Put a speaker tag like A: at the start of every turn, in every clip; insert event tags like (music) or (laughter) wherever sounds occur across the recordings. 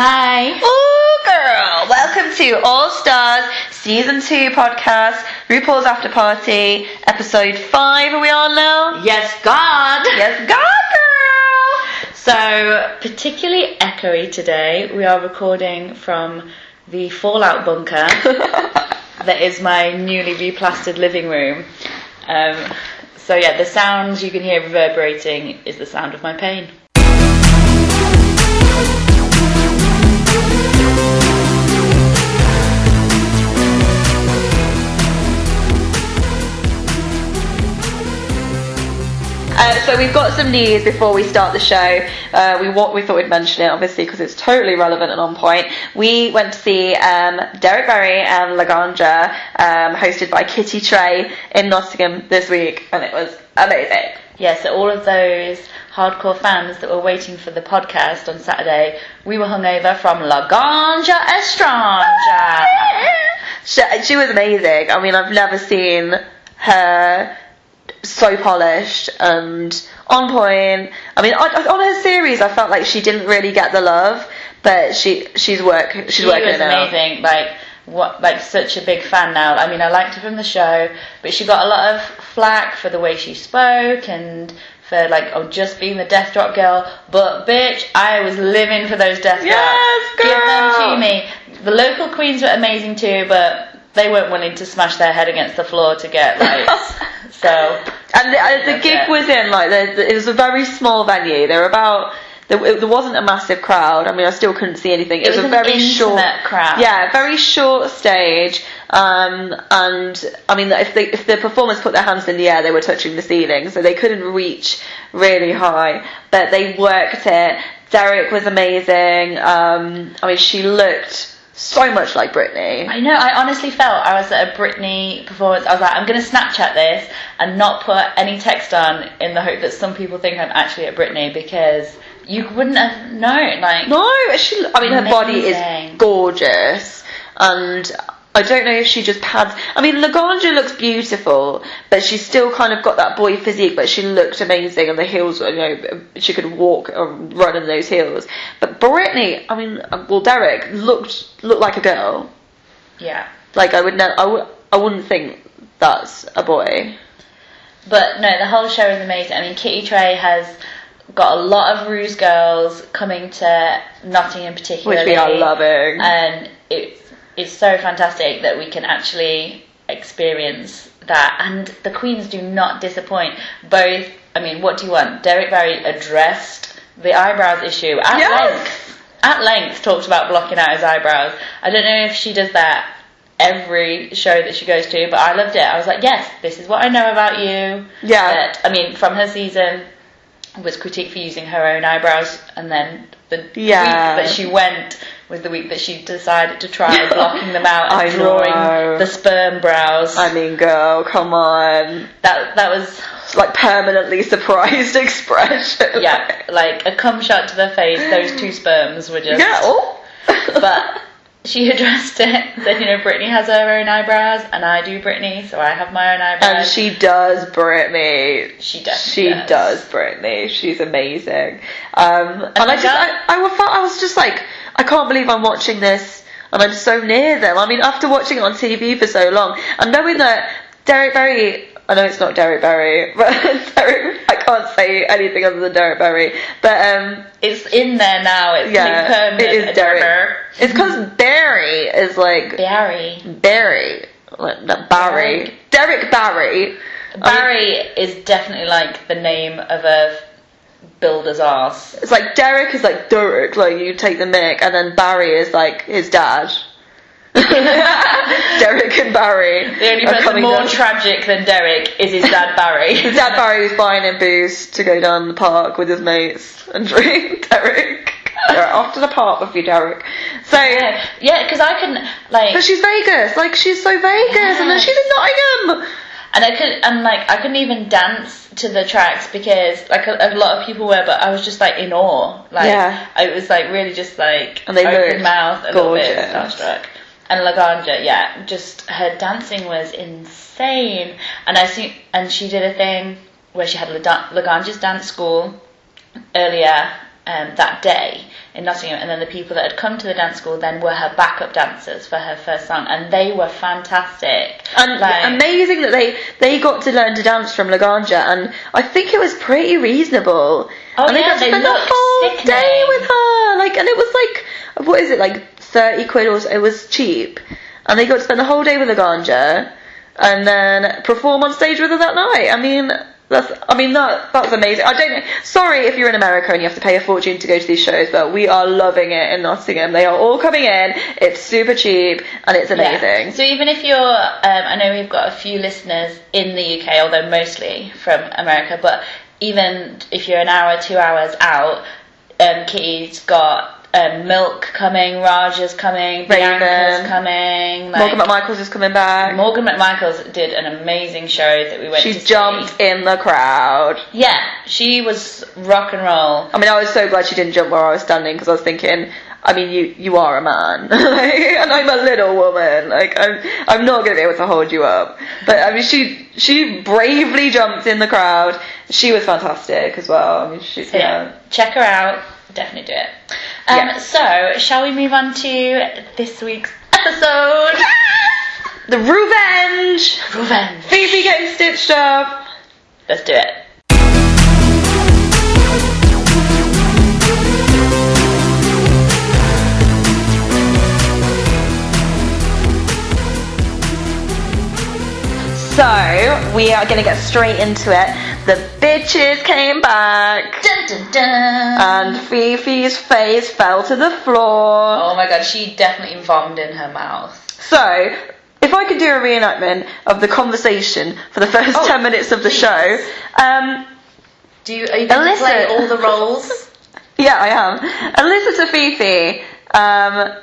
A: Hi.
B: Ooh, girl. Welcome to All Stars Season 2 podcast, RuPaul's After Party, Episode 5 are we on now?
A: Yes, God.
B: Yes, God, girl!
A: So, particularly echoey today, we are recording from the Fallout bunker (laughs) that is my newly replastered living room. Um, so, yeah, the sounds you can hear reverberating is the sound of my pain.
B: Uh, so we've got some news before we start the show. Uh, we what we thought we'd mention it, obviously, because it's totally relevant and on point. We went to see um, Derrick Barry and Laganja, um, hosted by Kitty Trey in Nottingham this week, and it was amazing.
A: Yeah, so all of those hardcore fans that were waiting for the podcast on Saturday, we were hungover from Laganja Estranja. (laughs)
B: She, she was amazing. I mean, I've never seen her so polished and on point. I mean, on, on her series, I felt like she didn't really get the love, but she she's work she's
A: She
B: working
A: was
B: it out.
A: amazing. Like what, like such a big fan now. I mean, I liked her from the show, but she got a lot of flack for the way she spoke and for like oh just being the death drop girl. But bitch, I was living for those death
B: Yes,
A: drops. Give them to me. The local queens were amazing too, but they weren't willing to smash their head against the floor to get likes. (laughs) so
B: And the, uh, the gig
A: it.
B: was in like the, the- it was a very small venue. There were about there, it- there wasn't a massive crowd. I mean, I still couldn't see anything. It,
A: It was
B: a very short
A: crowd.
B: Yeah, very short stage. Um, and I mean, if they, if the performers put their hands in the air, they were touching the ceiling, so they couldn't reach really high. But they worked it. Derrick was amazing. Um, I mean, she looked so much like Britney.
A: I know. I honestly felt I was at a Britney performance. I was like, I'm going to Snapchat this and not put any text on in the hope that some people think I'm actually at Britney because you wouldn't have known. Like,
B: No, she. I mean, her body is gorgeous, and I don't know if she just pads. I mean, Laganja looks beautiful, but she's still kind of got that boy physique. But she looked amazing, and the heels. You know, she could walk or run in those heels. But Britney, I mean, well, Derrick looked looked like a girl.
A: yeah.
B: Like I would never. I would. I wouldn't think that's a boy.
A: But no, the whole show is amazing. I mean, Kitty Trey has got a lot of Ru's girls coming to Nottingham, particularly,
B: Which we are loving.
A: and it's it's so fantastic that we can actually experience that. And the queens do not disappoint. Both, I mean, what do you want? Derrick Barry addressed the eyebrows issue at
B: Yes.
A: length. At length, talked about blocking out his eyebrows. I don't know if she does that every show that she goes to, but I loved it. I was like, yes, this is what I know about you.
B: Yeah.
A: That, I mean, from her season was critiqued for using her own eyebrows, and then the
B: Yeah.
A: week that she went was the week that she decided to try (laughs) blocking them out and
B: I
A: drawing
B: know.
A: the sperm brows.
B: I mean, girl, come on.
A: that that was
B: like permanently surprised (laughs) expression.
A: yeah, like a cum shot to the face. Those two sperms were just
B: Yeah. Oh. (laughs)
A: but she addressed it. Said, you know, Brittany has her own eyebrows, and I do Brittany, so I have my own eyebrows.
B: And she does Brittany.
A: She definitely
B: She
A: does.
B: does Britney. She's amazing. Um, and, I just, I, I, I was just like, I can't believe I'm watching this, and I'm so near them. I mean, after watching it on TV for so long, and knowing that Derek Barry. I know it's not Derek Barry, (laughs) but Derek, I can't say anything other than Derek Barry. But um,
A: It's in there now. It's
B: yeah, it is Derek. It's because Barry is like
A: Barry.
B: Barry, like not Barry, Derek Barry. I mean,
A: Barry is definitely like the name of a builder's ass.
B: It's like Derek is like Derek, like you take the mic, and then Barry is like his dad. (laughs) Derek and Barry.
A: The only person more
B: down-
A: tragic than Derek is his dad Barry. (laughs)
B: His dad Barry was buying him booze to go down the park with his mates and drink. (laughs) Derek. They're off to the park with you, Derek. So,
A: yeah, yeah, because I couldn't like,
B: but she's Vegas. Like she's so Vegas, and then she's in Nottingham.
A: And I could, and like I couldn't even dance to the tracks because like a, a lot of people were, but I was just like in awe. Like
B: Yeah.
A: it was like really just like
B: And they
A: open mouth, a little bit
B: gorgeous.
A: starstruck. And Laganja, yeah, just her dancing was insane. And I see, and she did a thing where she had Laga- Laganja's dance school earlier um, that day in Nottingham, and then the people that had come to the dance school then were her backup dancers for her first song, and they were fantastic.
B: And
A: Like-
B: amazing that they they got to learn to dance from Laganja, and I think it was pretty reasonable.
A: Oh,
B: and they
A: yeah,
B: got to
A: they
B: spend the whole
A: sickening.
B: day with her, like, and it was like, what is it, like thirty quid or so, it was cheap, and they got to spend the whole day with Laganja, and then perform on stage with her that night. I mean. That's, I mean that that's amazing. I don't know. Sorry if you're in America and you have to pay a fortune to go to these shows, but we are loving it in Nottingham. They are all coming in. It's super cheap and it's amazing.
A: Yeah. So even if you're, um, I know we've got a few listeners in the UK, although mostly from America, but even if you're an hour, two hours out, um, Kitty's got um, Milk coming, Raja's coming, Bianca's coming. Like,
B: Morgan McMichaels is coming back.
A: Morgan McMichaels did an amazing show that we went
B: She
A: to see.
B: jumped in the crowd.
A: Yeah, she was rock and roll.
B: I mean, I was so glad she didn't jump where I was standing because I was thinking, I mean, you you are a man, (laughs) Like, and I'm a little woman. Like, I'm I'm not going to be able to hold you up. But I mean, she she bravely jumped in the crowd. She was fantastic as well. I mean, she
A: So,
B: yeah.
A: yeah, check her out. Definitely do it. Um,
B: Yeah.
A: So, shall we move on to this week's episode? (laughs)
B: The revenge.
A: Revenge.
B: Phoebe getting stitched up.
A: Let's do it.
B: So we are going to get straight into it. The bitches came back.
A: Dun, dun, dun.
B: And Fifi's face fell to the floor.
A: oh my god, she definitely vommed in her mouth.
B: So, if I could do a reenactment of the conversation for the first
A: Oh,
B: 10 minutes of the
A: please.
B: show, um,
A: Do you, are you going to play all the roles? (laughs)
B: yeah, I am. Alyssa to Fifi, um,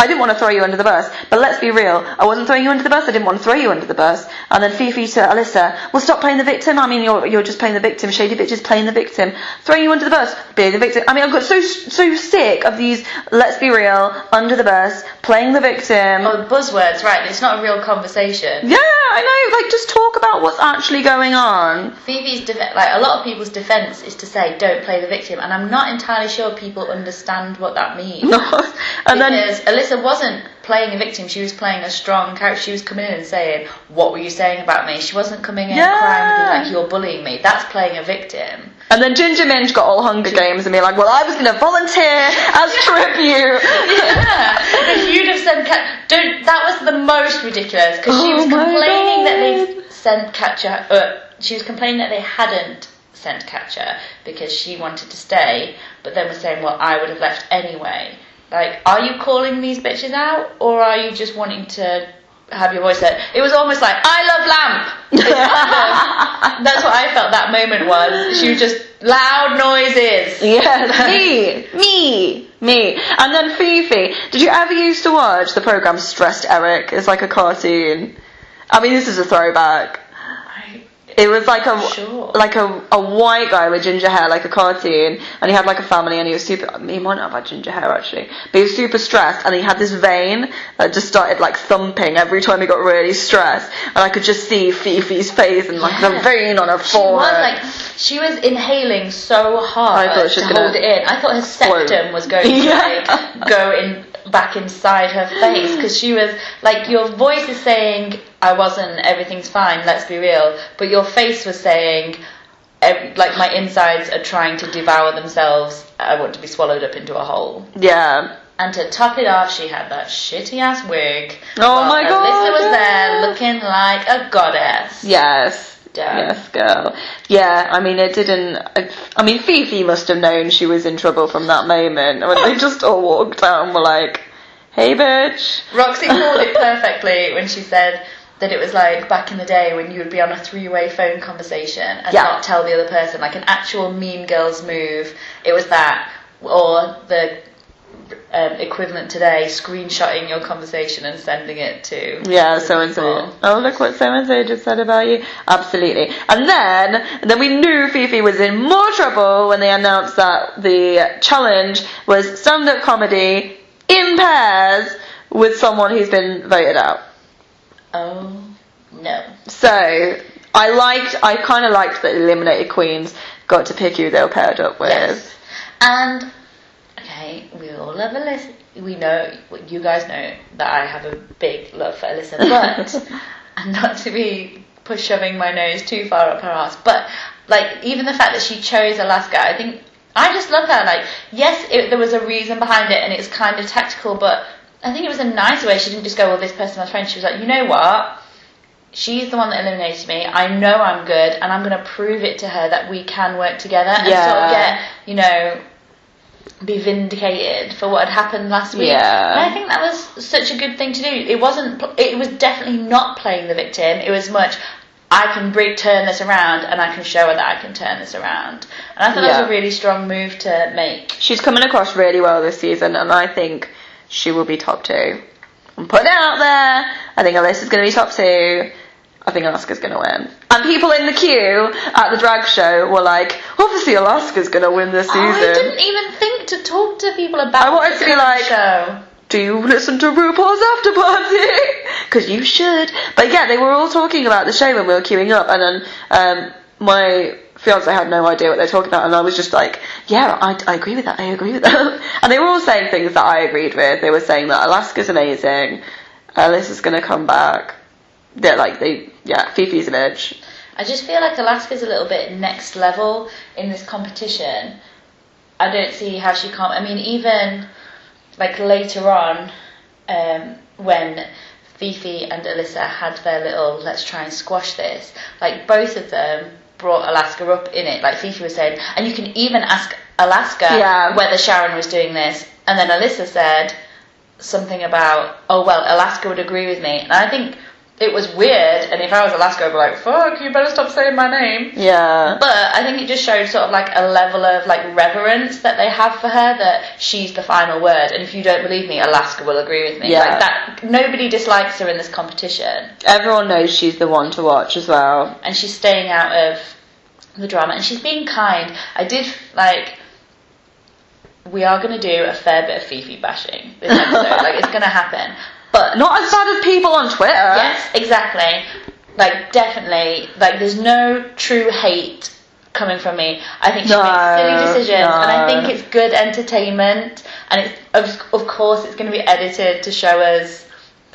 B: I didn't want to throw you under the bus, but let's be real. I wasn't throwing you under the bus. I didn't want to throw you under the bus. And then Fifi to Alyssa, well, stop playing the victim. I mean, you're you're just playing the victim. Shady bitches playing the victim. Throwing you under the bus, being the victim. I mean, I've got so so sick of these. Let's be real, under the bus, playing the victim.
A: Oh, buzzwords, right. It's not a real conversation.
B: Yeah, I know. Like, just talk about what's actually going on.
A: Phoebe's def- like a lot of people's defense is to say don't play the victim, and I'm not entirely sure people understand what that means. (laughs)
B: and then
A: because Alyssa wasn't playing a victim; she was playing a strong character. She was coming in and saying, "What were you saying about me?" She wasn't coming in
B: Yeah.
A: crying and being like, "You're bullying me." That's playing a victim.
B: and then Ginger Minj got all Hunger Games and be like, "Well, I was going to volunteer as tribute." (laughs)
A: yeah, if you'd have Cat, don't. That was the most ridiculous because she
B: Oh
A: was
B: my
A: complaining that they sent Katya. Uh, she was complaining that they hadn't sent Katya because she wanted to stay, but then was saying, "Well, I would have left anyway." Like, are you calling these bitches out, or are you just wanting to have your voice heard? It was almost like, "I love lamp." (laughs) That's what I felt that moment was. She was just loud noises.
B: Yes, (laughs) me, me, me. And then Fifi. Did you ever used to watch the program Stressed Eric? It's like a cartoon. I mean, this is a throwback. It was like a
A: Sure.
B: like a, a white guy with ginger hair, like a cartoon, and he had like a family, and he was super. He might not have had ginger hair actually, but he was super stressed, and he had this vein that just started like thumping every time he got really stressed, and I could just see Fifi's face and like the vein on her
A: She was
B: forehead.
A: like she was inhaling so hard
B: I thought she
A: to hold it in. I thought her septum was going to (laughs)
B: Yeah.
A: like go in back inside her face because she was like your voice is saying I wasn't everything's fine let's be real but your face was saying like my insides are trying to devour themselves I want to be swallowed up into a hole
B: yeah.
A: and to top it off she had that shitty ass wig
B: Oh my
A: Alyssa
B: God,
A: was there looking like a goddess
B: Yes.
A: Damn.
B: Yes, girl. Yeah, I mean, it didn't. I, mean, Fifi must have known she was in trouble from that moment when they just all walked out and were like, "Hey, bitch."
A: Roxy called it perfectly when she said that it was like back in the day when you would be on a three-way phone conversation and
B: Yeah.
A: not tell the other person, like an actual Mean Girls move. It was that, or the um, equivalent today, screenshotting your conversation and sending it to.
B: Yeah, so and so. Oh, look what so and so just said about you. Absolutely. And then, and then we knew Fifi was in more trouble when they announced that the challenge was stand-up comedy in pairs with someone who's been voted out.
A: Oh no.
B: So I liked, I kind of liked that eliminated queens got to pick who they were paired up with.
A: Yes. And we all love Alyssa. We know, you guys know that I have a big love for Alyssa, but and (laughs) (laughs) not to be push shoving my nose too far up her ass, but like even the fact that she chose Alaska, I think I just love her. Like, yes, it, there was a reason behind it, and it's kind of tactical, but I think it was a nice way. She didn't just go, "Well, this person's my friend." She was like, "You know what? She's the one that eliminated me. I know I'm good, and I'm going to prove it to her that we can work together and
B: Yeah.
A: sort of get, you know, be vindicated for what had happened last week.
B: Yeah.
A: And I think that was such a good thing to do. It wasn't. It was definitely not playing the victim. It was much. I can bring, turn this around, and I can show her that I can turn this around. And I thought that was a really strong move to make.
B: She's coming across really well this season, and I think she will be top two. I'm putting it out there. I think Alyssa's going to be top two. I think Alaska's going to win. And people in the queue at the drag show were like, obviously Alaska's going to win this season.
A: Oh, I didn't even think to talk to people about.
B: I wanted to be like-
A: show.
B: do you listen to RuPaul's After Party? (laughs) Because you should. But yeah, they were all talking about the show when we were queuing up, and then um, my fiance had no idea what they were talking about, and I was just like, yeah, I, I agree with that, I agree with that. (laughs) and they were all saying things that I agreed with. They were saying that Alaska's amazing, Alyssa's gonna come back. They're like, they, yeah, Fifi's an edge.
A: I just feel like Alaska's a little bit next level in this competition. I don't see how she can't. I mean, even like later on, um, when Fifi and Alyssa had their little let's try and squash this, like both of them brought Alaska up in it. Like Fifi was saying, and you can even ask Alaska
B: Yeah.
A: whether Sharon was doing this, and then Alyssa said something about, oh well, Alaska would agree with me, and I think it was weird. And if I was Alaska, I'd be like, fuck, you better stop saying my name.
B: Yeah.
A: But I think it just showed sort of like a level of like reverence that they have for her that she's the final word. And if you don't believe me, Alaska will agree with me.
B: Yeah.
A: Like that, nobody dislikes her in this competition,
B: Everyone knows she's the one to watch as well.
A: and she's staying out of the drama and she's being kind. I did like. We are going to do a fair bit of Fifi bashing this episode. (laughs) like it's going to happen, but
B: Not as bad as people on Twitter.
A: Yes, exactly. Like definitely, like there's no true hate coming from me. I think she
B: No,
A: makes silly decisions, and I think it's good entertainment. And it's of, of course it's going to be edited to show us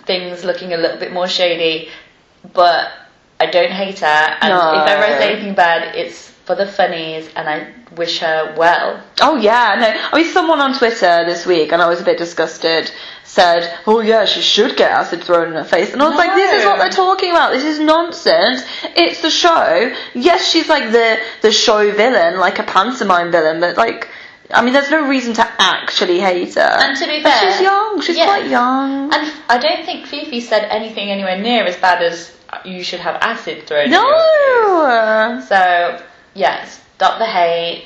A: things looking a little bit more shady, but I don't hate her. And
B: No.
A: if ever I say anything bad, it's for the funnies, and I wish her well.
B: Oh yeah, no. I mean, someone on Twitter this week, and I was a bit disgusted, said, "Oh yeah, she should get acid thrown in her face," and I was like, "This is what they're talking about. This is nonsense. It's the show. Yes, she's like the the show villain, like a pantomime villain, but like." I mean, there's no reason to actually hate her.
A: And to be
B: But
A: fair,
B: she's young. She's
A: yeah.
B: quite young.
A: And I don't think Fifi said anything anywhere near as bad as you should have acid thrown.
B: no.
A: So, yeah, stop the hate,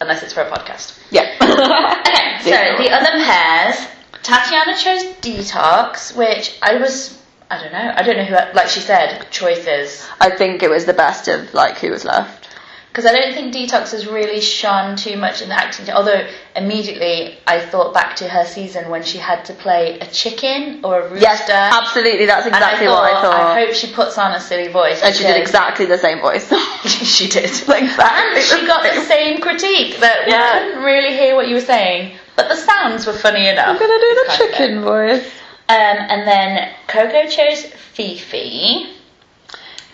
A: unless it's for a podcast.
B: Yeah. (laughs)
A: Okay, (laughs) so the other pairs, Tatianna chose Detox, which I was, I don't know, I don't know who, like she said, choices.
B: I think it was the best of like who was left.
A: Because I don't think Detox has really shone too much in the acting, although immediately I thought back to her season when she had to play a chicken or a rooster.
B: Yes, absolutely. That's exactly
A: I thought,
B: what I thought.
A: I hope she puts on a silly voice.
B: and she did exactly the same voice. (laughs) (laughs)
A: she did.
B: exactly.
A: And she got the same critique that
B: Yeah.
A: we couldn't really hear what you were saying, but the sounds were funny enough.
B: I'm gonna do the chicken voice.
A: Um, and then Coco chose Fifi.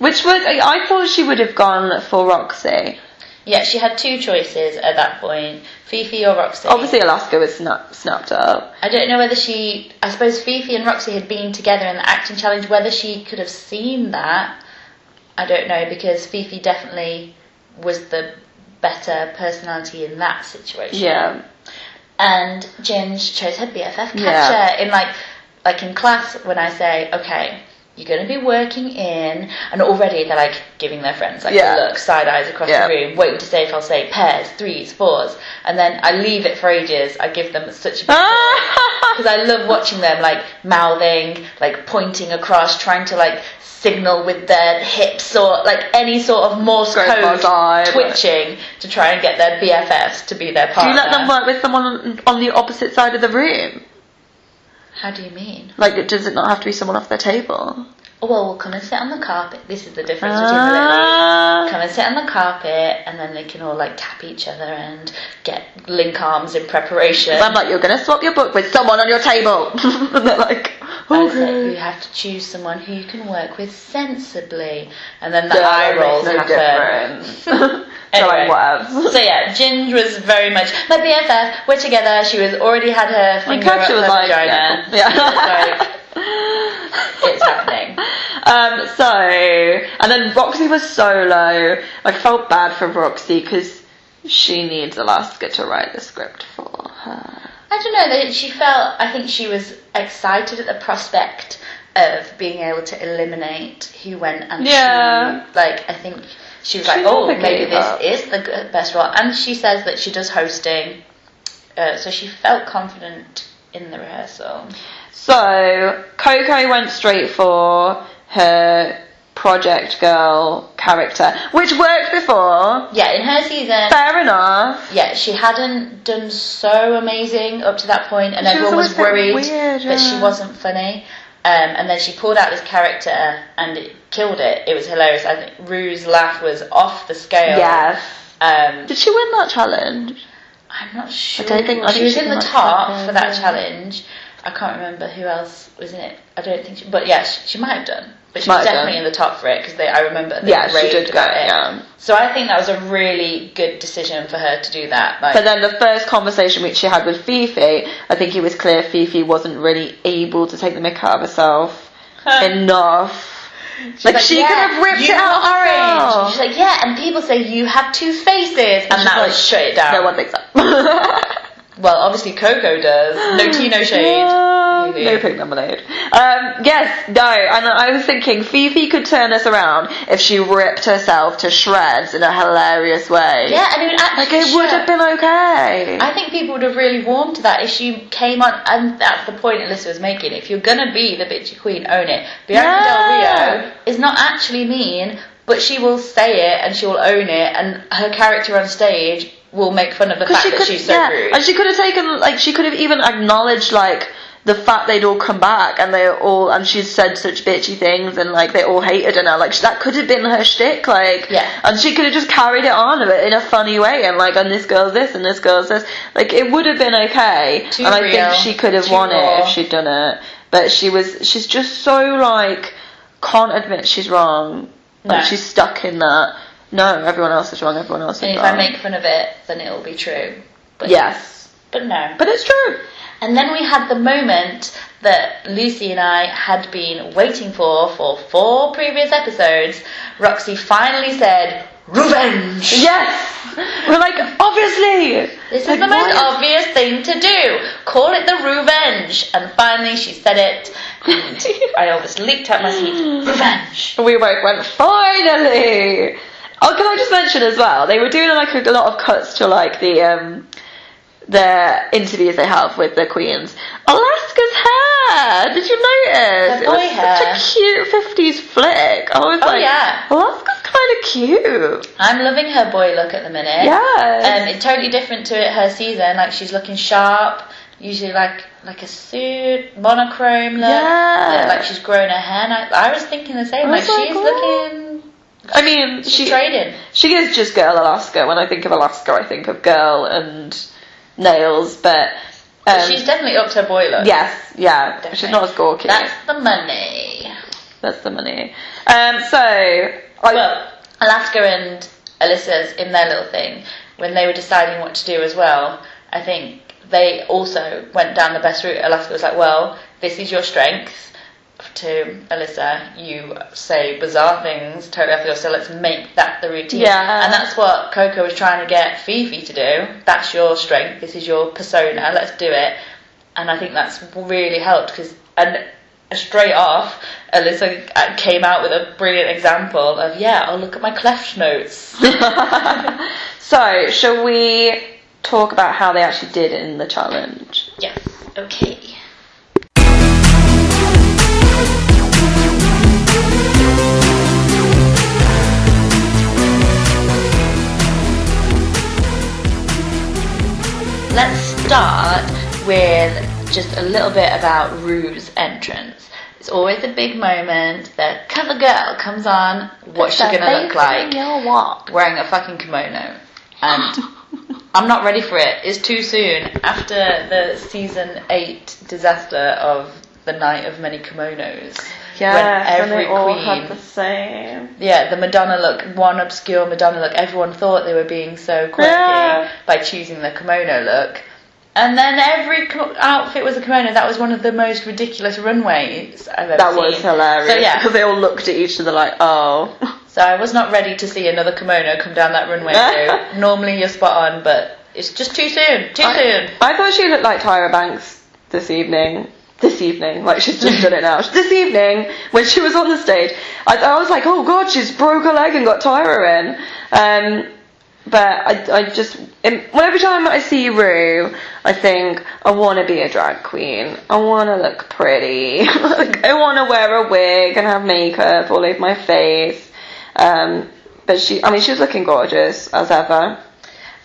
B: Which was I I thought she would have gone for Roxy.
A: Yeah, she had two choices at that point: Fifi or Roxy.
B: Obviously, Alaska was snap, snapped up.
A: I don't know whether she. I suppose Fifi and Roxy had been together in the acting challenge. Whether she could have seen that, I don't know because Fifi definitely was the better personality in that situation.
B: Yeah,
A: and Ginge chose her BFF Katya
B: Yeah.
A: in like like in class when I say, okay, you're going to be working in, and already they're like giving their friends like
B: Yeah.
A: a look, side eyes across
B: Yeah.
A: the room, waiting to say if I'll say pairs, threes, fours, and then I leave it for ages. I give them such a because ah. I love watching them like mouthing, like pointing across, trying to like signal with their hips or like any sort of Morse
B: Great
A: code
B: eye, but-
A: twitching to try and get their BFFs to be their partner.
B: Do you let them work with someone on, on the opposite side of the room?
A: How do you mean?
B: Like, does it not have to be someone off their table?
A: Oh, well, we'll come and sit on the carpet. This is the difference between the little
B: Ah.
A: come and sit on the carpet and then they can all like tap each other and get link arms in preparation.
B: I'm like, you're gonna swap your book with someone on your table, and (laughs) they're like,
A: like, you have to choose someone who you can work with sensibly. And then the
B: Yeah,
A: eye rolls
B: no
A: happen.
B: difference. (laughs) (laughs) so like.
A: So yeah, Ginge was very much my BFF. We're together. She was already had her finger up her
B: like,
A: vagina.
B: yeah,
A: She was like,
B: yeah.
A: It's happening.
B: Um, so, and then Roxy was solo. I felt bad for Roxy because she needs Alaska to write the script for her.
A: I don't know. That she felt. I think she was excited at the prospect of being able to eliminate who went and
B: Yeah.
A: she, like I think she was
B: She
A: like, oh, maybe this
B: up.
A: is the best role. And she says that she does hosting, uh, so she felt confident in the rehearsal.
B: So, Coco went straight for her project girl character, which worked before.
A: Yeah, in her season.
B: Fair enough.
A: Yeah, she hadn't done so amazing up to that point, and
B: She
A: everyone was,
B: bit
A: worried
B: weird,
A: that she wasn't funny. Um, and then she pulled out this character and it killed it. It was hilarious. I think Ru's laugh was off the scale.
B: Yes.
A: Um,
B: Did she win that challenge?
A: I'm not sure.
B: I don't think- I
A: she
B: think
A: was in the top for that
B: yeah.
A: challenge. I can't remember who else was in it. I don't think she, but yeah, she, she might have done. But she
B: Might
A: was definitely
B: done.
A: in the top for it because I remember they
B: Yeah, she did go,
A: it.
B: yeah.
A: So I think that was a really good decision for her to do that. Like,
B: But then the first conversation which she had with Fifi, I think it was clear Fifi wasn't really able to take the mick out of herself enough. Like, she
A: yeah,
B: could have ripped
A: you
B: it out
A: were orange.
B: herself.
A: She's like, yeah, and people say you have two faces, and,
B: she's
A: that
B: like,
A: was shut it down.
B: No one thinks that. (laughs)
A: Well, obviously Coco does. No (gasps) tea, no shade.
B: Yeah, no pink lemonade. Um, yes, no, and I was thinking Fifi could turn this around if she ripped herself to shreds in a hilarious way.
A: Yeah, I mean, actually,
B: Like it would have been okay.
A: I think people would have really warmed to that if she came on, and that's the point Alyssa was making. If you're gonna be the bitchy queen, own it. Bianca
B: Yeah.
A: Del Rio is not actually mean, but she will say it and she will own it, and her character on stage will make fun of the fact
B: she
A: that she's so
B: yeah,
A: rude.
B: and she could have taken like she could have even acknowledged like the fact they'd all come back and they all and she's said such bitchy things and like they all hated her now. Like that could have been her shtick like
A: Yeah.
B: and she could have just carried it on in a funny way and like and this girl's this and this girl's this. Like it would have been okay.
A: Too
B: and I
A: real,
B: think she could have won it if she'd done it. But she was she's just so like can't admit she's wrong.
A: No.
B: like she's stuck in that no everyone else is wrong everyone else is
A: and if
B: wrong
A: I make fun of it, then it will be true. But
B: yes
A: but no.
B: but it's true
A: And then we had the moment that Lucy and I had been waiting for for four previous episodes. Roxy finally said, Revenge!
B: Yes! We're like, obviously!
A: This is the most
B: why-
A: obvious thing to do. Call it the revenge. And finally she said it. And (laughs) I almost leaped out my seat. (gasps) Revenge.
B: We both went, finally! Oh, can I just mention as well, they were doing like a lot of cuts to like the, um, the interviews they have with the queens. Alaska's hair! Did you notice?
A: The
B: it was
A: boy hair.
B: such a cute 50s flick. I was
A: Oh,
B: like,
A: yeah.
B: Alaska's kind of cute.
A: I'm loving her boy look at the minute.
B: Yes.
A: Um, it's totally different to her season. Like she's looking sharp. Usually like like a suit, monochrome look.
B: Yeah.
A: Like she's grown her hair. I, I was thinking the same.
B: I
A: Like she's
B: oh.
A: looking.
B: I mean,
A: She's
B: she,
A: trading.
B: She is just girl Alaska. When I think of Alaska, I think of girl and nails, but um,
A: she's definitely upped her boy look.
B: yes, yeah,
A: Definitely.
B: she's not as gawky.
A: That's the money.
B: That's the money. Um, so I,
A: Well, Alaska and Alyssa's in their little thing when they were deciding what to do as well. I think they also went down the best route. Alaska was like, "Well, this is your strength." To Alyssa, you say bizarre things, totally off your so let's make that the routine.
B: Yeah.
A: And that's what Coco was trying to get Fifi to do. That's your strength. This is your persona. Let's do it. And I think that's really helped because and straight off, Alyssa came out with a brilliant example of yeah, I'll look at my cleft notes. (laughs)
B: so shall we talk about how they actually did in the challenge?
A: yes. Okay. Start with just a little bit about Ru's entrance. It's always a big moment. The cover girl comes on. What's she gonna look like? Wearing a fucking kimono. And I'm not ready for it. It's too soon. After the season eight disaster of the night of many kimonos.
B: Yeah,
A: when every
B: and they all
A: queen
B: had the same.
A: yeah, the Madonna look, one obscure Madonna look, everyone thought they were being so quirky
B: Yeah.
A: by choosing the kimono look. And then every co- outfit was a kimono. That was one of the most ridiculous runways I've ever
B: That
A: seen.
B: was hilarious.
A: So yeah, (laughs)
B: they all looked at each other like, oh.
A: so I was not ready to see another kimono come down that runway too. (laughs) Normally you're spot on, but it's just too soon. Too
B: I,
A: soon.
B: I thought she looked like Tyra Banks this evening. This evening, like she's just done it now. (laughs) This evening, when she was on the stage, I, I was like, oh god, she's broke her leg and got Tyra in. Um, but I, I just, every time I see Ru, I think I want to be a drag queen. I want to look pretty. (laughs) Like, I want to wear a wig and have makeup all over my face. Um, but she, I mean, she was looking gorgeous as ever.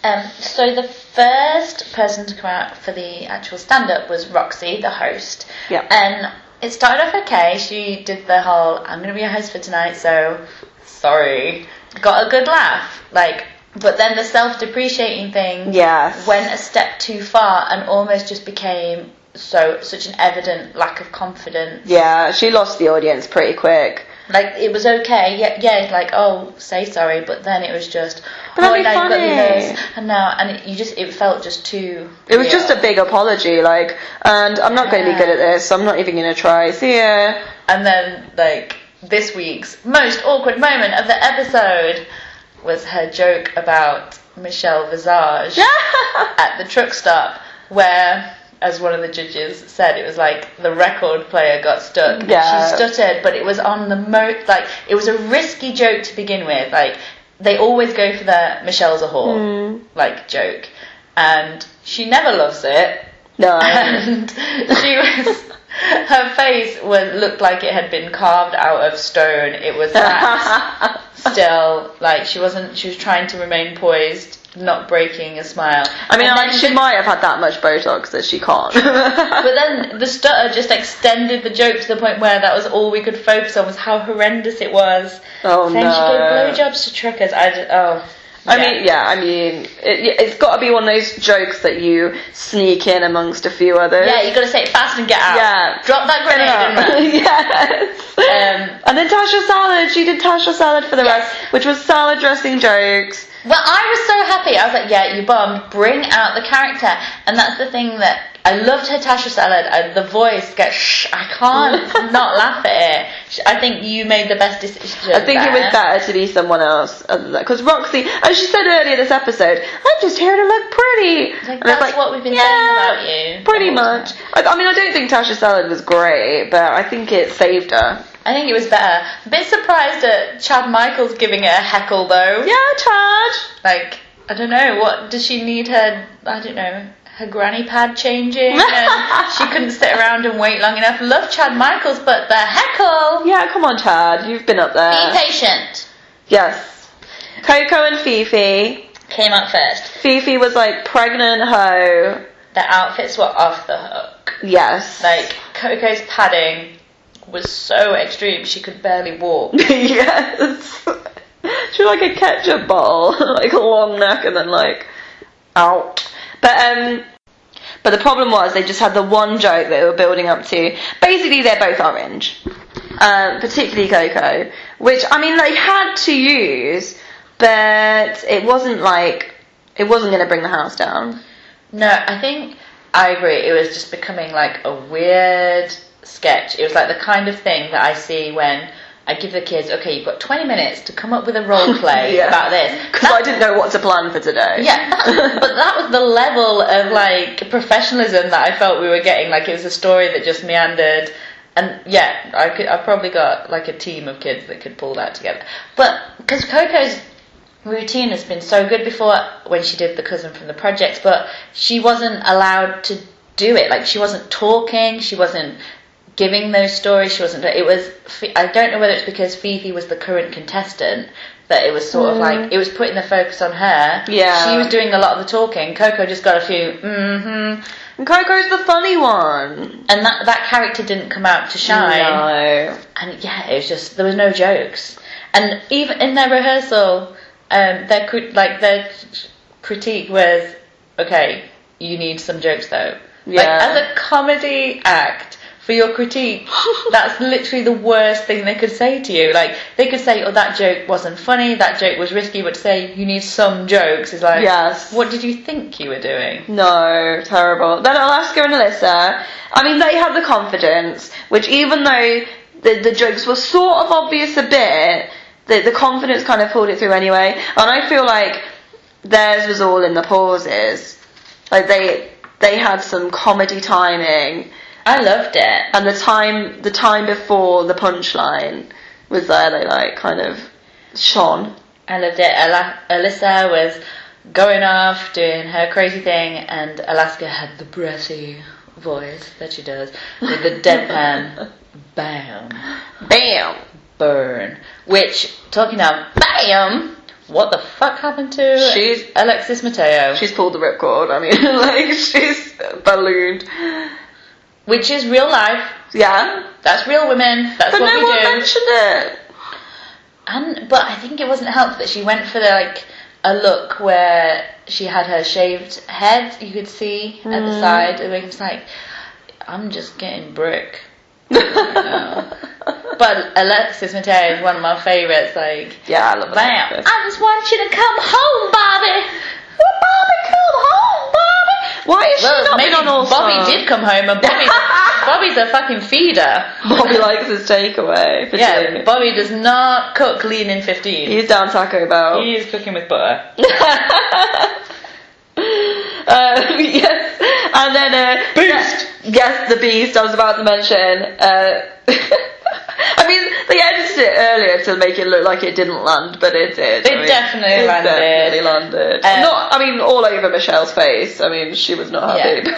A: Um, so the first person to come out for the actual stand-up was Roxy, the host.
B: Yeah.
A: And it started off okay. She did the whole "I'm going to be a host for tonight," so sorry. Got a good laugh, like. But then the self-depreciating thing
B: Yes.
A: went a step too far and almost just became so such an evident lack of confidence.
B: Yeah, she lost the audience pretty quick.
A: Like it was okay, yeah, yeah, like oh, say sorry, but then it was just
B: But
A: oh,
B: that'd be
A: now you've
B: funny.
A: this, and now, and it, you just it felt just too.
B: It was just a big apology, like, and I'm not going to be good at this, so I'm not even going to try. See ya.
A: And then, like, this week's most awkward moment of the episode was her joke about Michelle Visage (laughs) at the truck stop, where, as one of the judges said, it was like the record player got stuck.
B: Yeah.
A: She stuttered, but it was on the mo like, it was a risky joke to begin with. Like, they always go for the Michelle's a whore, hmm. like, joke. And she never loves it
B: No. (laughs)
A: and she was (laughs) her face was looked like it had been carved out of stone. It was that (laughs) still like she wasn't. She was trying to remain poised, not breaking a smile.
B: I mean, like,
A: then
B: she might have had that much Botox that she can't. (laughs)
A: But then the stutter just extended the joke to the point where that was all we could focus on was how horrendous it was.
B: Oh,
A: then
B: no.
A: she gave blowjobs to truckers. I just, oh.
B: I
A: yeah.
B: mean, yeah, I mean, it, it's got to be one of those jokes that you sneak in amongst a few others.
A: Yeah, you got to say it fast and get out.
B: Yeah.
A: Drop that grenade in there. (laughs)
B: yes.
A: Um,
B: and then Tasha Salad, she did Tasha Salad for the
A: Yes.
B: rest, which was salad dressing jokes.
A: Well, I was so happy. I was like, yeah, you bombed. Bring out the character. And that's the thing that I loved her Tasha Salad. I, the voice gets, shh, I can't (laughs) not laugh at it. I think you made the best decision.
B: I think it was better to be someone else because Roxy, as she said earlier this episode, I'm just here to look pretty.
A: Like,
B: And
A: that's
B: like,
A: what we've been
B: yeah,
A: saying about you.
B: Pretty much. I, I mean, I don't think Tasha Salad was great, but I think it saved her.
A: I think it was better. A bit surprised at Chad Michaels giving it a heckle though.
B: Yeah, Chad.
A: Like, I don't know, what, does she need her, I don't know, her granny pad changing? and (laughs) she couldn't sit around and wait long enough. Love Chad Michaels, but the heckle!
B: Yeah, come on, Chad. You've been up there.
A: Be patient.
B: Yes. Coco and Fifi.
A: Came up first.
B: Fifi was like pregnant hoe.
A: The outfits were off the hook.
B: Yes.
A: Like, Coco's padding was so extreme she could barely walk. (laughs)
B: yes. (laughs) She was like a ketchup bottle, (laughs) like a long neck and then like out. But um but the problem was they just had the one joke that they were building up to. Basically they're both orange. Um, particularly Coco. Which I mean they had to use, but it wasn't like it wasn't gonna bring the house down.
A: No, I think I agree. It was just becoming like a weird sketch. It was like the kind of thing that I see when I give the kids, okay, you've got 20 minutes to come up with a role (laughs) play
B: Yeah.
A: about this.
B: Because I didn't know what to plan for today.
A: Yeah, that, (laughs) but that was the level of like professionalism that I felt we were getting. Like it was a story that just meandered, and yeah, I could, I probably got like a team of kids that could pull that together. But because Coco's routine has been so good before when she did the cousin from the project, but she wasn't allowed to do it. Like she wasn't talking, she wasn't giving those stories. She wasn't. It was. I don't know whether it's because Fifi was the current contestant that it was sort of like it was putting the focus on her.
B: Yeah.
A: She was doing a lot of the talking. Coco just got a few mm-hmm,
B: And Coco's the funny one.
A: and that that character didn't come out to shine.
B: No.
A: And yeah, it was just there was no jokes. And even in their rehearsal, um, their like their critique was, okay, you need some jokes though. Like
B: Yeah.
A: as a comedy act for your critique, (laughs) that's literally the worst thing they could say to you. Like they could say, oh, that joke wasn't funny, that joke was risky, but to say you need some jokes is like,
B: Yes.
A: what did you think you were doing?
B: No, terrible. Then Alaska and Alyssa, I mean, they had the confidence, which even though the, the jokes were sort of obvious a bit, the, the confidence kind of pulled it through anyway. And I feel like theirs was all in the pauses. Like they, they had some comedy timing,
A: I loved it.
B: and the time, the time before the punchline was there, they like kind of shone.
A: I loved it. Ala- Alyssa was going off, doing her crazy thing, and Alaska had the breathy voice that she does with the deadpan (laughs) bam,
B: Bam!
A: burn. Which, talking now, bam! What the fuck happened to
B: She's-
A: Alexis Mateo?
B: She's pulled the ripcord, I mean, (laughs) like, she's ballooned.
A: Which is real life.
B: Yeah.
A: That's real women. That's
B: But
A: what
B: no
A: we
B: one
A: do.
B: mentioned it.
A: And but I think it wasn't helped that she went for the, like a look where she had her shaved head. You could see at the mm. side, it was like, I'm just getting brick. (laughs) But Alexis Mateo is one of my favorites. Like,
B: Yeah, I love
A: bam!
B: it.
A: I just want you to come home, Bobby.
B: Well, Bobby, come home. Why is she not
A: maybe
B: been on All
A: Bobby did come home, and Bobby, (laughs) Bobby's a fucking feeder.
B: Bobby likes his takeaway. For
A: Yeah. Bobby does not cook lean in 15.
B: He's down Taco Bell.
A: He is cooking with butter. (laughs)
B: Uh, (laughs) yes, and then uh,
A: Beast.
B: Yes, the beast. I was about to mention. Uh, (laughs) I mean, they edited it earlier to make it look like it didn't land, but it did.
A: It
B: I mean,
A: definitely
B: it
A: landed.
B: Definitely landed.
A: Uh,
B: not, I mean, all over Michelle's face. I mean, she was not happy.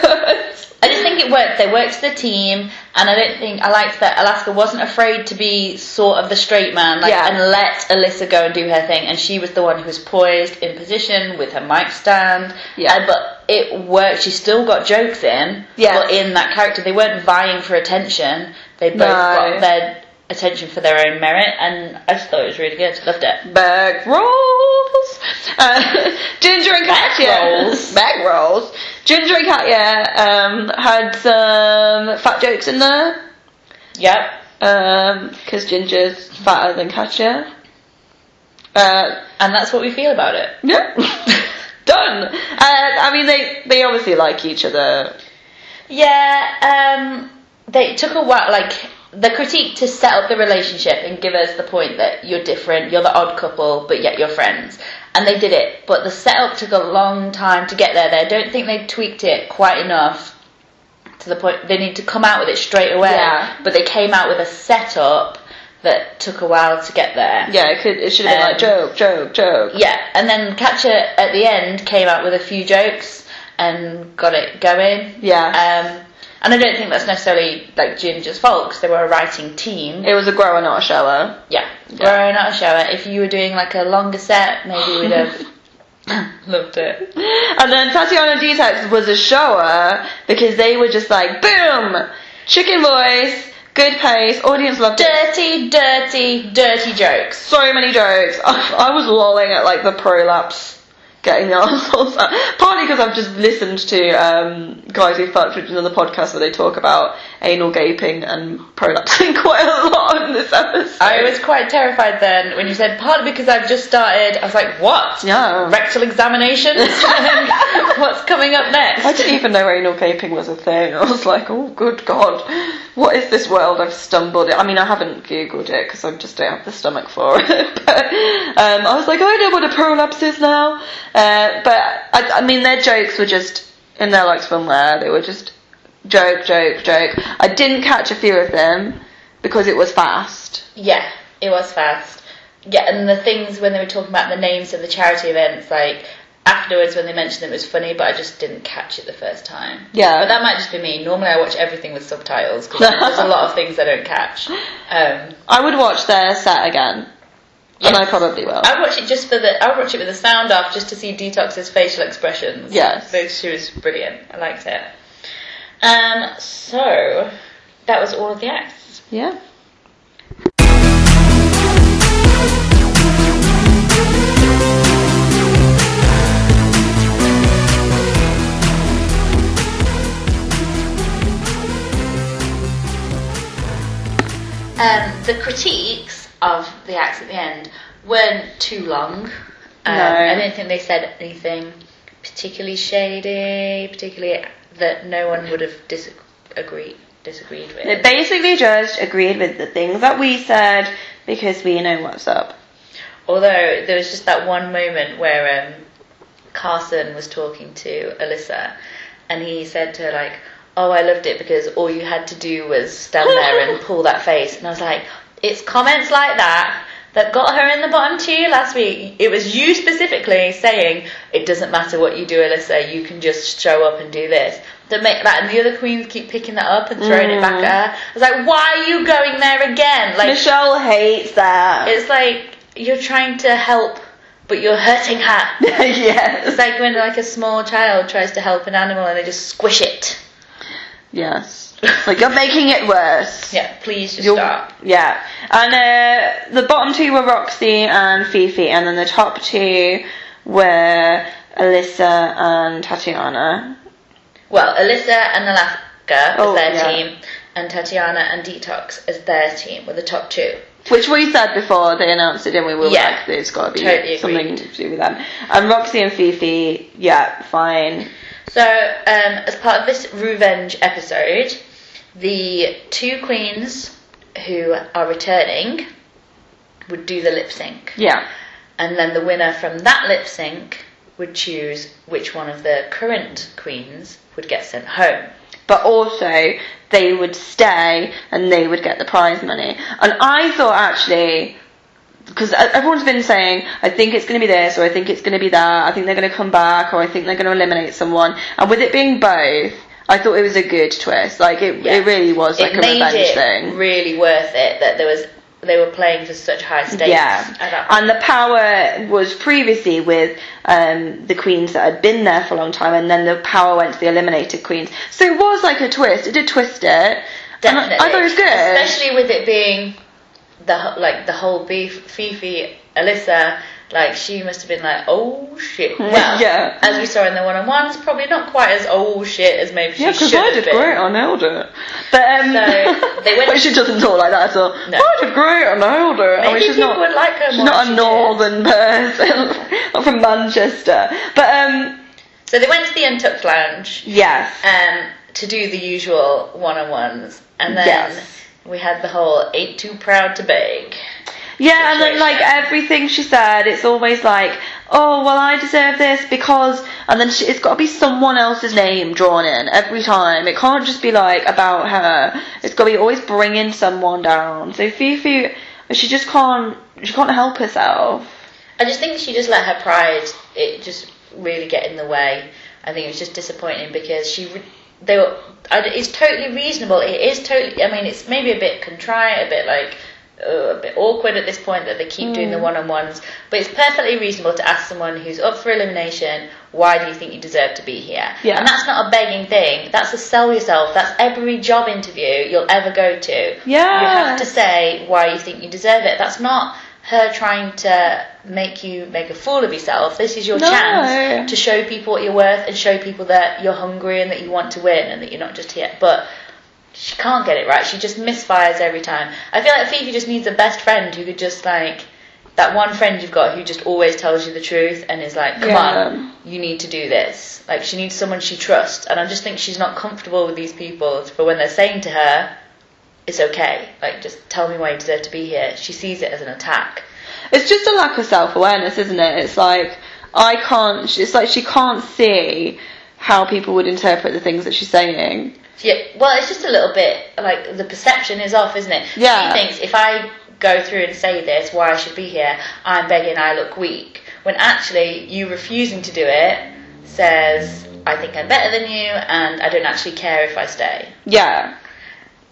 A: I just think it worked. They worked as a team, and I don't think I liked that Alaska wasn't afraid to be sort of the straight man, like,
B: Yeah.
A: and let Alyssa go and do her thing. And she was the one who was poised in position with her mic stand.
B: Yeah.
A: Uh, but it worked. She still got jokes in.
B: Yeah.
A: But in that character, they weren't vying for attention. They both
B: No.
A: got their attention for their own merit, and I just thought it was really good. Loved it.
B: Bag rolls. Uh, (laughs) Ginger and
A: Bag
B: Katya.
A: rolls.
B: Bag rolls. Ginger and Katya um, had some fat jokes in there.
A: Yep.
B: because Ginger's fatter than Katya. Uh,
A: And that's what we feel about it. (laughs)
B: yeah, (laughs) done. Uh, I mean, they they obviously like each other.
A: Yeah, um, they took a while, like, the critique to set up the relationship and give us the point that you're different, you're the odd couple, but yet you're friends. And they did it, but the setup took a long time to get there. They don't think they tweaked it quite enough to the point they need to come out with it straight away.
B: Yeah.
A: But they came out with a setup that took a while to get there.
B: Yeah, it could it should have been
A: Um,
B: like joke, joke, joke.
A: Yeah, and then Katya at the end came out with a few jokes and got it going.
B: Yeah.
A: Um, and I don't think that's necessarily like Ginger's fault because they were a writing team.
B: It was a grower, not a shower.
A: yeah,
B: Yeah.
A: we're not a shower. If you were doing like a longer set, maybe we'd have (laughs) loved it.
B: And then Tatianna Detox was a shower because they were just like, boom! Chicken voice, good pace, audience loved it.
A: Dirty, dirty, dirty jokes.
B: So many jokes. I, (laughs) I was lolling at like the prolapse getting the (laughs) arseholes out. Partly because I've just listened to um, guys who fucked with another podcast where they talk about anal gaping and prolapsing (laughs) quite a lot in this episode.
A: I was quite terrified then when you said partly because I've just started. I was like, what?
B: Yeah.
A: Rectal examinations? (laughs) What's coming up next?
B: I didn't even know anal gaping was a thing. I was like, oh, good God, what is this world I've stumbled in? I mean, I haven't googled it because I just don't have the stomach for it. but um, I was like, I know what a prolapse is now. Uh, but I, I mean, their jokes were just in their like swimwear. They were just joke, joke, joke. I didn't catch a few of them because it was fast.
A: Yeah, it was fast. Yeah, and the things when they were talking about the names of the charity events, like afterwards when they mentioned it was funny, but I just didn't catch it the first time.
B: Yeah.
A: But that might just be me. Normally I watch everything with subtitles because there's a lot of things I don't catch. (laughs) Um,
B: I would watch their set again, and I probably will.
A: I watch it just for the. I watch it with the sound off just to see Detox's facial expressions.
B: Yes.
A: Because she was brilliant. I liked it. Um, so that was all of the acts.
B: Yeah.
A: Um, the critiques of the acts at the end weren't too long. Um,
B: No.
A: I don't think they said anything particularly shady, particularly that no one would have disagreed disagreed with.
B: They basically just agreed with the things that we said because we know what's up.
A: Although there was just that one moment where um, Carson was talking to Alyssa, and he said to her like, "Oh, I loved it because all you had to do was stand there and (laughs) pull that face." And I was like, "It's comments like that." That got her in the bottom two last week. It was you specifically saying it doesn't matter what you do, Alyssa. You can just show up and do this. That make that, and the other queens keep picking that up and throwing it back mm. at her. I was like, why are you going there again? Like,
B: Michelle hates that.
A: it's like you're trying to help, but you're hurting her. (laughs)
B: yes.
A: It's like when like a small child tries to help an animal and they just squish it.
B: Yes. Like you're making it worse.
A: Yeah, please just
B: You're-
A: stop.
B: Yeah. And uh, the bottom two were Roxxxy and Phi Phi, and then the top two were Alyssa and Tatianna.
A: Well, Alyssa and Alaska
B: Oh,
A: as their
B: yeah.
A: team, and Tatianna and Detox as their team were the top two.
B: Which we said before they announced it, we? We were
A: Yeah.
B: like, there's got to be
A: Totally
B: something
A: agreed.
B: to do with them. And Roxxxy and Phi Phi, yeah, fine.
A: So, um, as part of this revenge episode, the two queens who are returning would do the lip sync.
B: Yeah.
A: And then the winner from that lip sync would choose which one of the current queens would get sent home.
B: But also, they would stay and they would get the prize money. And I thought actually, because everyone's been saying, I think it's going to be this, or I think it's going to be that, I think they're going to come back, or I think they're going to eliminate someone. And with it being both, I thought it was a good twist. Like, it,
A: Yeah.
B: it really was like
A: it
B: a
A: made
B: revenge
A: it
B: thing.
A: really worth it that there was they were playing for such high stakes.
B: Yeah, and the power was previously with um, the queens that had been there for a long time, and then the power went to the eliminated queens. So it was like a twist. It did twist it. And I-
A: Definitely.
B: I, thought it was good.
A: Especially with it being the like the whole beef Phi Phi Alyssa, like she must have been like, oh shit. (laughs) Well,
B: Yeah.
A: as we saw in the one on ones, probably not quite as oh shit as maybe
B: yeah,
A: she
B: because
A: should
B: I
A: have
B: did
A: been.
B: great. I nailed it. But um,
A: So, they (laughs) went-
B: but she doesn't talk like that at all.
A: No.
B: I did great. I nailed it. I mean, she's
A: people
B: not.
A: would like her
B: she's not a
A: she did.
B: northern person. (laughs) not from Manchester. But um,
A: So they went to the Untucked Lounge
B: yes.
A: um, to do the usual one on ones, and then
B: Yes.
A: We had the whole ain't too proud to beg.
B: Yeah, and then like everything she said, it's always like, oh well, I deserve this because, and then she, it's got to be someone else's name drawn in every time. It can't just be like about her. It's got to be always bringing someone down. So Phi Phi, she just can't, she can't help herself.
A: I just think she just let her pride it just really get in the way. I think it was just disappointing because she they were. It's totally reasonable. It is totally. I mean, it's maybe a bit contrite, a bit like. Uh, a bit awkward at this point that they keep doing the
B: Mm.
A: one-on-ones, but it's perfectly reasonable to ask someone who's up for elimination, "Why do you think you deserve to be here?"
B: Yeah.
A: And that's not a begging thing. That's a sell yourself. That's every job interview you'll ever go to.
B: Yeah.
A: You have to say why you think you deserve it. That's not her trying to make you make a fool of yourself. This is your
B: No.
A: chance to show people what you're worth and show people that you're hungry and that you want to win and that you're not just here. But she can't get it right. She just misfires every time. I feel like Phi Phi just needs a best friend who could just like that one friend you've got who just always tells you the truth and is like, come
B: Yeah.
A: on, you need to do this. Like she needs someone she trusts, and I just think she's not comfortable with these people for when they're saying to her, "It's okay. Like just tell me why you deserve to be here." She sees it as an attack.
B: It's just a lack of self awareness, isn't it? It's like I can't. It's like she can't see how people would interpret the things that she's saying.
A: Yeah, well, it's just a little bit like the perception is off, isn't it?
B: Yeah.
A: She thinks if I go through and say this, why I should be here, I'm begging, I look weak. When actually, you refusing to do it says, I think I'm better than you, and I don't actually care if I stay.
B: Yeah,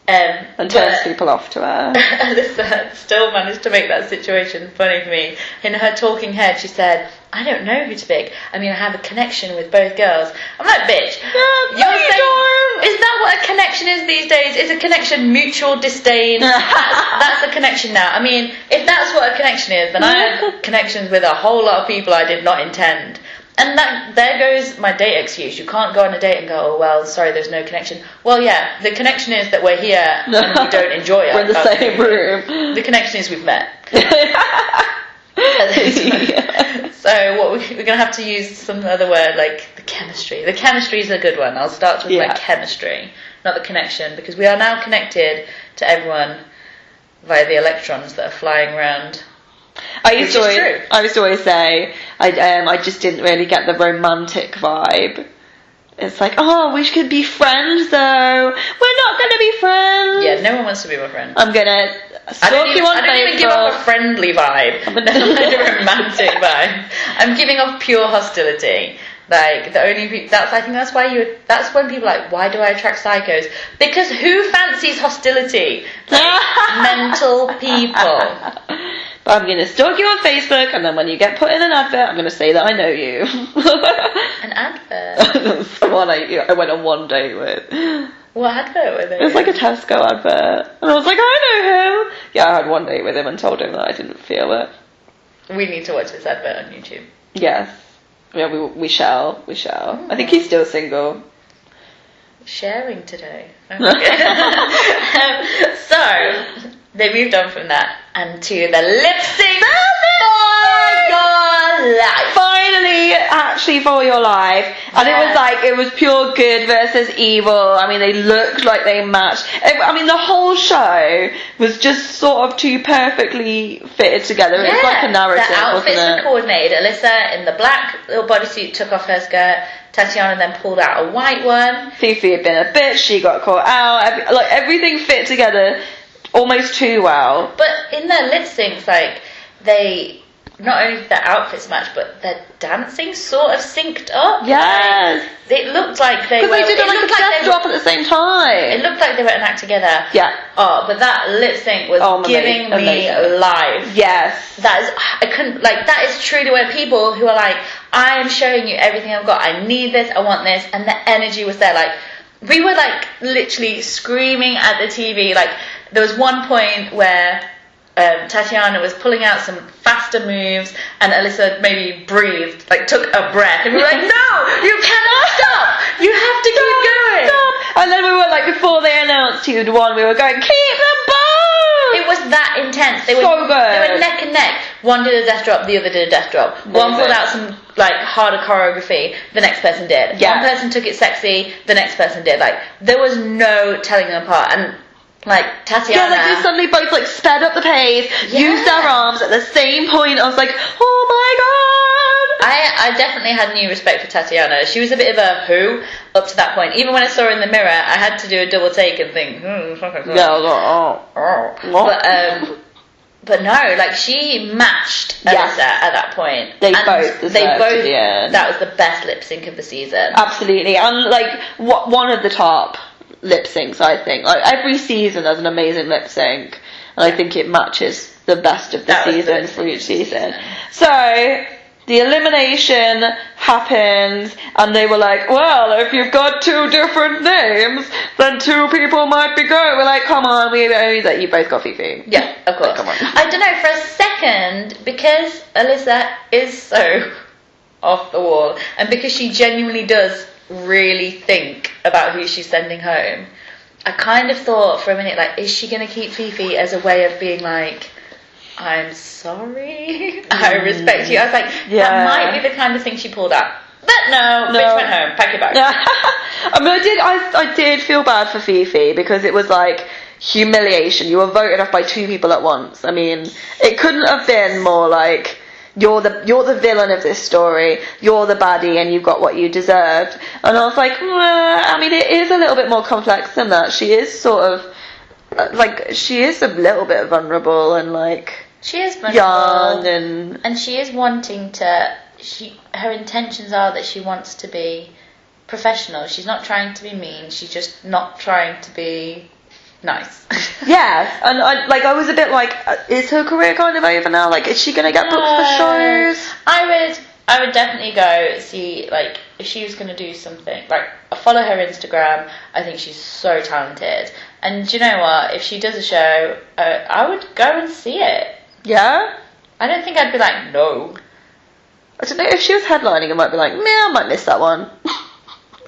A: Um,
B: and turns people off to her. (laughs)
A: Alyssa still managed to make that situation funny for me. In her talking head, she said, I don't know who to pick. I mean, I have a connection with both girls. I'm like, bitch.
B: no,
A: you're saying-
B: don't.
A: Is that what a connection is these days? Is a connection mutual disdain? that's, (laughs) that's a connection now. I mean, if that's what a connection is, then I had (laughs) connections with a whole lot of people I did not intend. And that there goes my date excuse. You can't go on a date and go, oh well, sorry, there's no connection. Well, yeah, the connection is that we're here (laughs) and we don't enjoy it.
B: We're in the same room.
A: The connection is we've met. (laughs) So what we, we're gonna have to use some other word like the chemistry. The chemistry is a good one. I'll start with
B: Yeah.
A: my chemistry, not the connection, because we are now connected to everyone via the electrons that are flying around.
B: I used to always. I used to always say I um, I just didn't really get the romantic vibe. It's like, oh, we could be friends though. We're not gonna be friends.
A: Yeah, no one wants to be my friend.
B: I'm gonna
A: I don't,
B: you
A: even,
B: on
A: I don't even give off a friendly vibe. (laughs)
B: I'm (laughs)
A: mind a romantic vibe. I'm giving off pure hostility. Like the only pe- that's I think that's why you that's when people are like why do I attract psychos because who fancies hostility (laughs) mental people (laughs)
B: But I'm gonna stalk you on Facebook, and then when you get put in an advert, I'm gonna say that I know you. (laughs)
A: an advert
B: Someone I, I went on one date with.
A: what advert were they
B: It was like a Tesco advert, and I was like, I know him. Yeah, I had one date with him and told him that I didn't feel it.
A: we need to watch this advert on YouTube
B: Yes. Yeah, we we shall. We shall. I think he's still single.
A: sharing today (laughs) (laughs) um, so they moved on from that and to the lip sync for your
B: Finally, actually for your life, and it was like it was pure good versus evil. I mean, they looked like they matched. It- I mean, the whole show was just sort of too perfectly fitted together. It was like a narrative,
A: The outfits were coordinated. Alyssa in the black little bodysuit took off her skirt. Tatianna then pulled out a white one.
B: Phi Phi had been a bitch. She got caught out. Every, like everything fit together almost too well.
A: But in their lip syncs, like they not only did their outfits match, but their dancing sort of synced up.
B: Yes,
A: it looked like they were.
B: because they did
A: it
B: like a
A: like
B: death
A: they were-
B: drop at the same time.
A: It looked like they were an act together.
B: yeah.
A: Oh, but that lip sync was
B: Oh,
A: giving me life.
B: Yes.
A: That is, I couldn't like that is truly where people who are like, I am showing you everything I've got. I need this. I want this, and the energy was there. Like we were like literally screaming at the TV. Like there was one point where. Um, Tatianna was pulling out some faster moves, and Alyssa maybe breathed, like took a breath, and we were like, (laughs) "No, you cannot stop! You have to keep going!"
B: Stop. And then we were like, before they announced who'd won, we were going, keep the ball!
A: It was that intense. They were
B: So good.
A: They were neck and neck. One did a death drop, the other did a death drop. One pulled out some like harder choreography, the next person did.
B: Yeah.
A: One person took it sexy, the next person did. Like there was no telling them apart. And like
B: Tatianna.
A: Yeah,
B: like they suddenly both like sped up the pace,
A: Yeah.
B: used their arms at the same point. I was like, oh my god!
A: I, I definitely had new respect for Tatianna. She was a bit of a who up to that point. Even when I saw her in the mirror, I had to do a double take and think, hmm.
B: Yeah, I was like, oh.
A: Oh. But um, but no, like she matched
B: Yes.
A: at that point.
B: They
A: And
B: both
A: they both.
B: yeah.
A: That was the best lip sync of the season.
B: Absolutely, and like what one of the top lip syncs, I think. Like every season, there's an amazing lip sync, and I think it matches the best of the
A: That was
B: season for each season.
A: season.
B: So the elimination happens, and they were like, "Well, if you've got two different names, then two people might be going." We're like, "Come on, we know that you both got Phi Phi."
A: Yeah, of course.
B: Come on.
A: I don't know. For a second, because Alyssa is so (laughs) off the wall, and because she genuinely does really think about who she's sending home, I kind of thought for a minute, like, is she going to keep Phi Phi as a way of being like, I'm sorry, (laughs) I respect you. I was like.
B: Yeah.
A: that might be the kind of thing she pulled out. But no,
B: No.
A: bitch went home, pack it back. (laughs)
B: I mean, I did, I, I did feel bad for Phi Phi because it was like humiliation. You were voted off by two people at once. I mean, it couldn't have been more like you're the you're the villain of this story. You're the baddie, and you've got what you deserved. And I was like, I mean, it is a little bit more complex than that. She is sort of uh, like she is a little bit vulnerable and like
A: She is vulnerable.
B: young and
A: and she is wanting to she her intentions are that she wants to be professional she's not trying to be mean she's just not trying to be nice (laughs)
B: yeah, and I, like I was a bit like, uh, is her career kind of over now? Like, is she gonna get booked for shows?
A: i would I would definitely go see like if she was gonna do something like I follow her Instagram. I think she's so talented, and do you know what? If she does a show, uh, I would go and see it.
B: Yeah.
A: I don't think I'd be like no.
B: I don't know if she was headlining. I might be like, meh, I might miss that one. (laughs)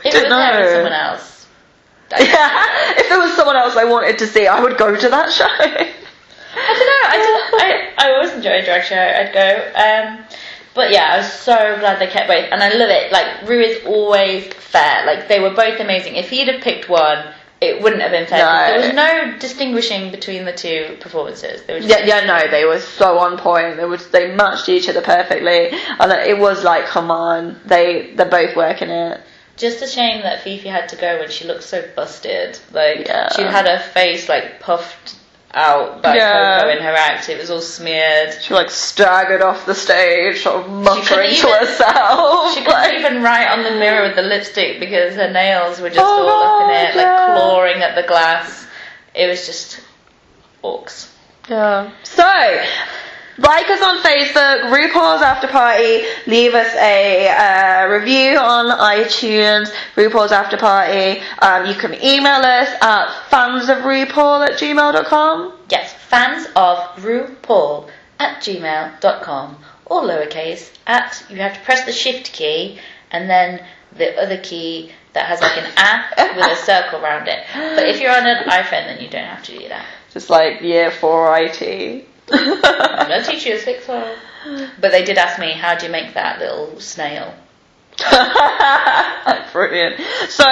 A: If
B: Don't
A: it was
B: know.
A: someone else, (laughs)
B: yeah. If there was someone else I wanted to see, I would go to that show.
A: I don't know. I I I always enjoy a drag show. I'd go. Um, but yeah, I was so glad they kept both, and I love it. Like Ru is always fair. Like they were both amazing. If he'd have picked one, it wouldn't have been fair.
B: No.
A: There was no distinguishing between the two performances. They were
B: Yeah, yeah, no, they were so on point. They was they matched each other perfectly, and it was like, come on, they they're both working it.
A: Just a shame that Phi Phi had to go when she looked so busted. Like
B: Yeah.
A: she had her face like puffed out by
B: Yeah.
A: Coco in her act. It was all smeared.
B: She like staggered off the stage, sort of muttering to herself.
A: She couldn't even write on the mirror with the lipstick because her nails were just
B: Oh,
A: all up in it, like clawing at the glass. It was just orcs.
B: Yeah. So, like us on Facebook, RuPaul's After Party. Leave us a uh, review on iTunes, RuPaul's After Party. Um, you can email us at fansofrupaul at gmail.com.
A: Yes, fans of RuPaul at gmail.com. All lowercase at, you have to press the shift key and then the other key that has like an A with a circle around it. But if you're on an iPhone, then you don't have to do that.
B: Just like year four IT.
A: I'm going to teach you a six one. But they did ask me, how do you make that little snail? (laughs)
B: Brilliant. So,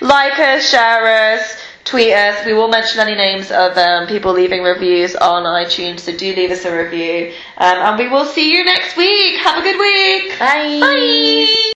B: like us, share us, tweet us. We will mention any names of um, people leaving reviews on iTunes, so do leave us a review. Um, and we will see you next week. Have a good week.
A: Bye.
B: Bye.